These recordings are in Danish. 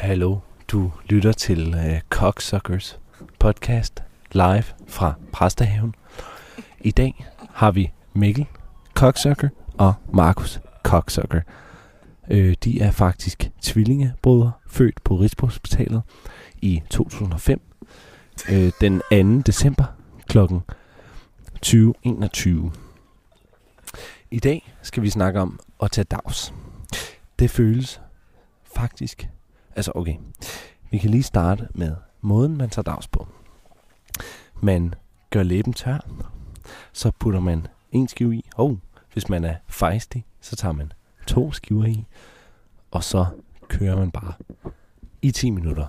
Hallo, du lytter til uh, Cocksuckers podcast live fra Præstehaven. I dag har vi Mikkel Cocksucker og Markus Cocksucker. Øh, de er faktisk tvillingebrødre, født på Rigshospitalet i 2005. Øh, den 2. december kl. 2021. I dag skal vi snakke om at tage dags. Det føles faktisk... Altså okay, vi kan lige starte med måden, man tager dags på. Man gør læben tør, så putter man en skive i. Og hvis man er fejstig, så tager man to skiver i. Og så kører man bare i 10 minutter.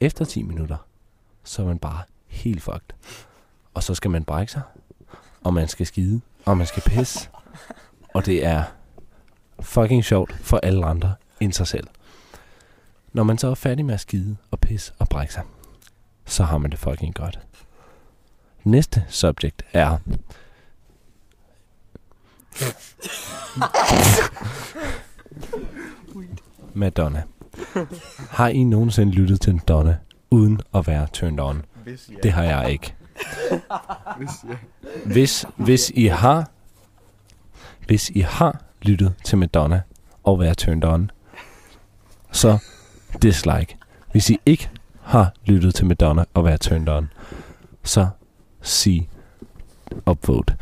Efter 10 minutter, så er man bare helt fucked. Og så skal man brække sig, og man skal skide, og man skal pisse. Og det er fucking sjovt for alle andre end sig selv. Når man så er færdig med at skide og pisse og brække sig, så har man det fucking godt. Næste subject er... Madonna. Har I nogensinde lyttet til Madonna uden at være turned on? Det har jeg ikke. Hvis, hvis I har hvis I har lyttet til Madonna og været turned on, så dislike. Hvis I ikke har lyttet til Madonna og været turned on, så sig upvote.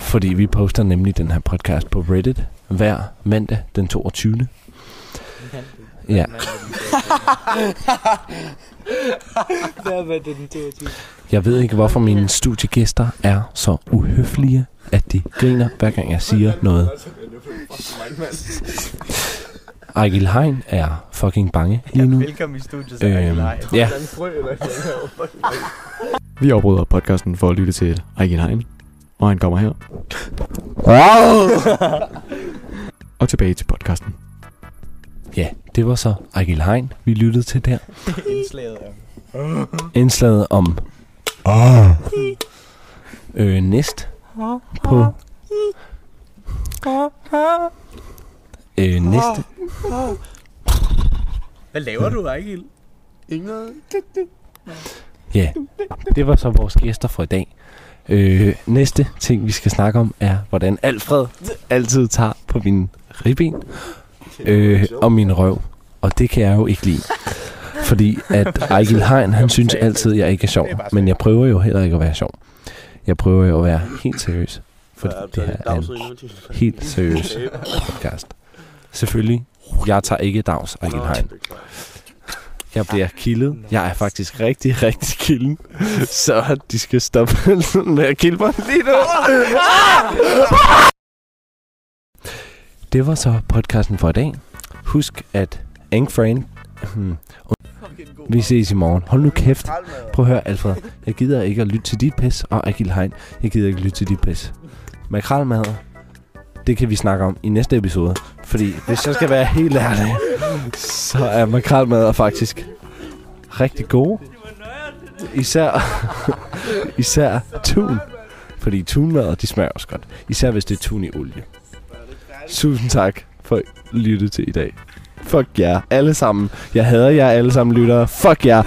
Fordi vi poster nemlig den her podcast på Reddit hver mandag den 22. Ja, den 22? jeg ved ikke, hvorfor mine studiegæster er så uhøflige, at de griner, hver gang jeg siger noget. Ejgil Hein er fucking bange lige nu. Velkommen i studiet, så Øhm, ja, Vi afbryder podcasten for at lytte til Ejgil Hein. Og han kommer her. Og tilbage til podcasten. ja, det var så Ejgil Hein, vi lyttede til der. Indslaget er... Indslaget om øh, næst på øh, næste Hvad laver du, Ejgil? Ja, det var så vores gæster for i dag. Øh, næste ting, vi skal snakke om, er, hvordan Alfred altid tager på min ribben øh, og min røv. Og det kan jeg jo ikke lide. Fordi at Ejgil Hein, han synes altid, at jeg ikke er sjov. Men jeg prøver jo heller ikke at være sjov. Jeg prøver jo at være helt seriøs. For det her er en helt seriøs podcast. Selvfølgelig, jeg tager ikke dags, Ejgil Hein. Jeg bliver kildet. Jeg er faktisk rigtig, rigtig kilden. Så de skal stoppe med at kilde mig lige nu. Det var så podcasten for i dag. Husk at Ink hmm. vi ses i morgen. Hold nu kæft. Prøv at høre, Alfred. Jeg gider ikke at lytte til dit pis. Og Agil Hein, jeg gider ikke at lytte til dit pis. Makralmad, det kan vi snakke om i næste episode. Fordi hvis jeg skal være helt ærlig, så er makralmad faktisk rigtig gode. Især, især tun. Fordi tunmad, de smager også godt. Især hvis det er tun i olie. Tusind tak for at lytte til i dag. Fuck jer, alle sammen. Jeg hader jer alle sammen, lyttere. Fuck jer.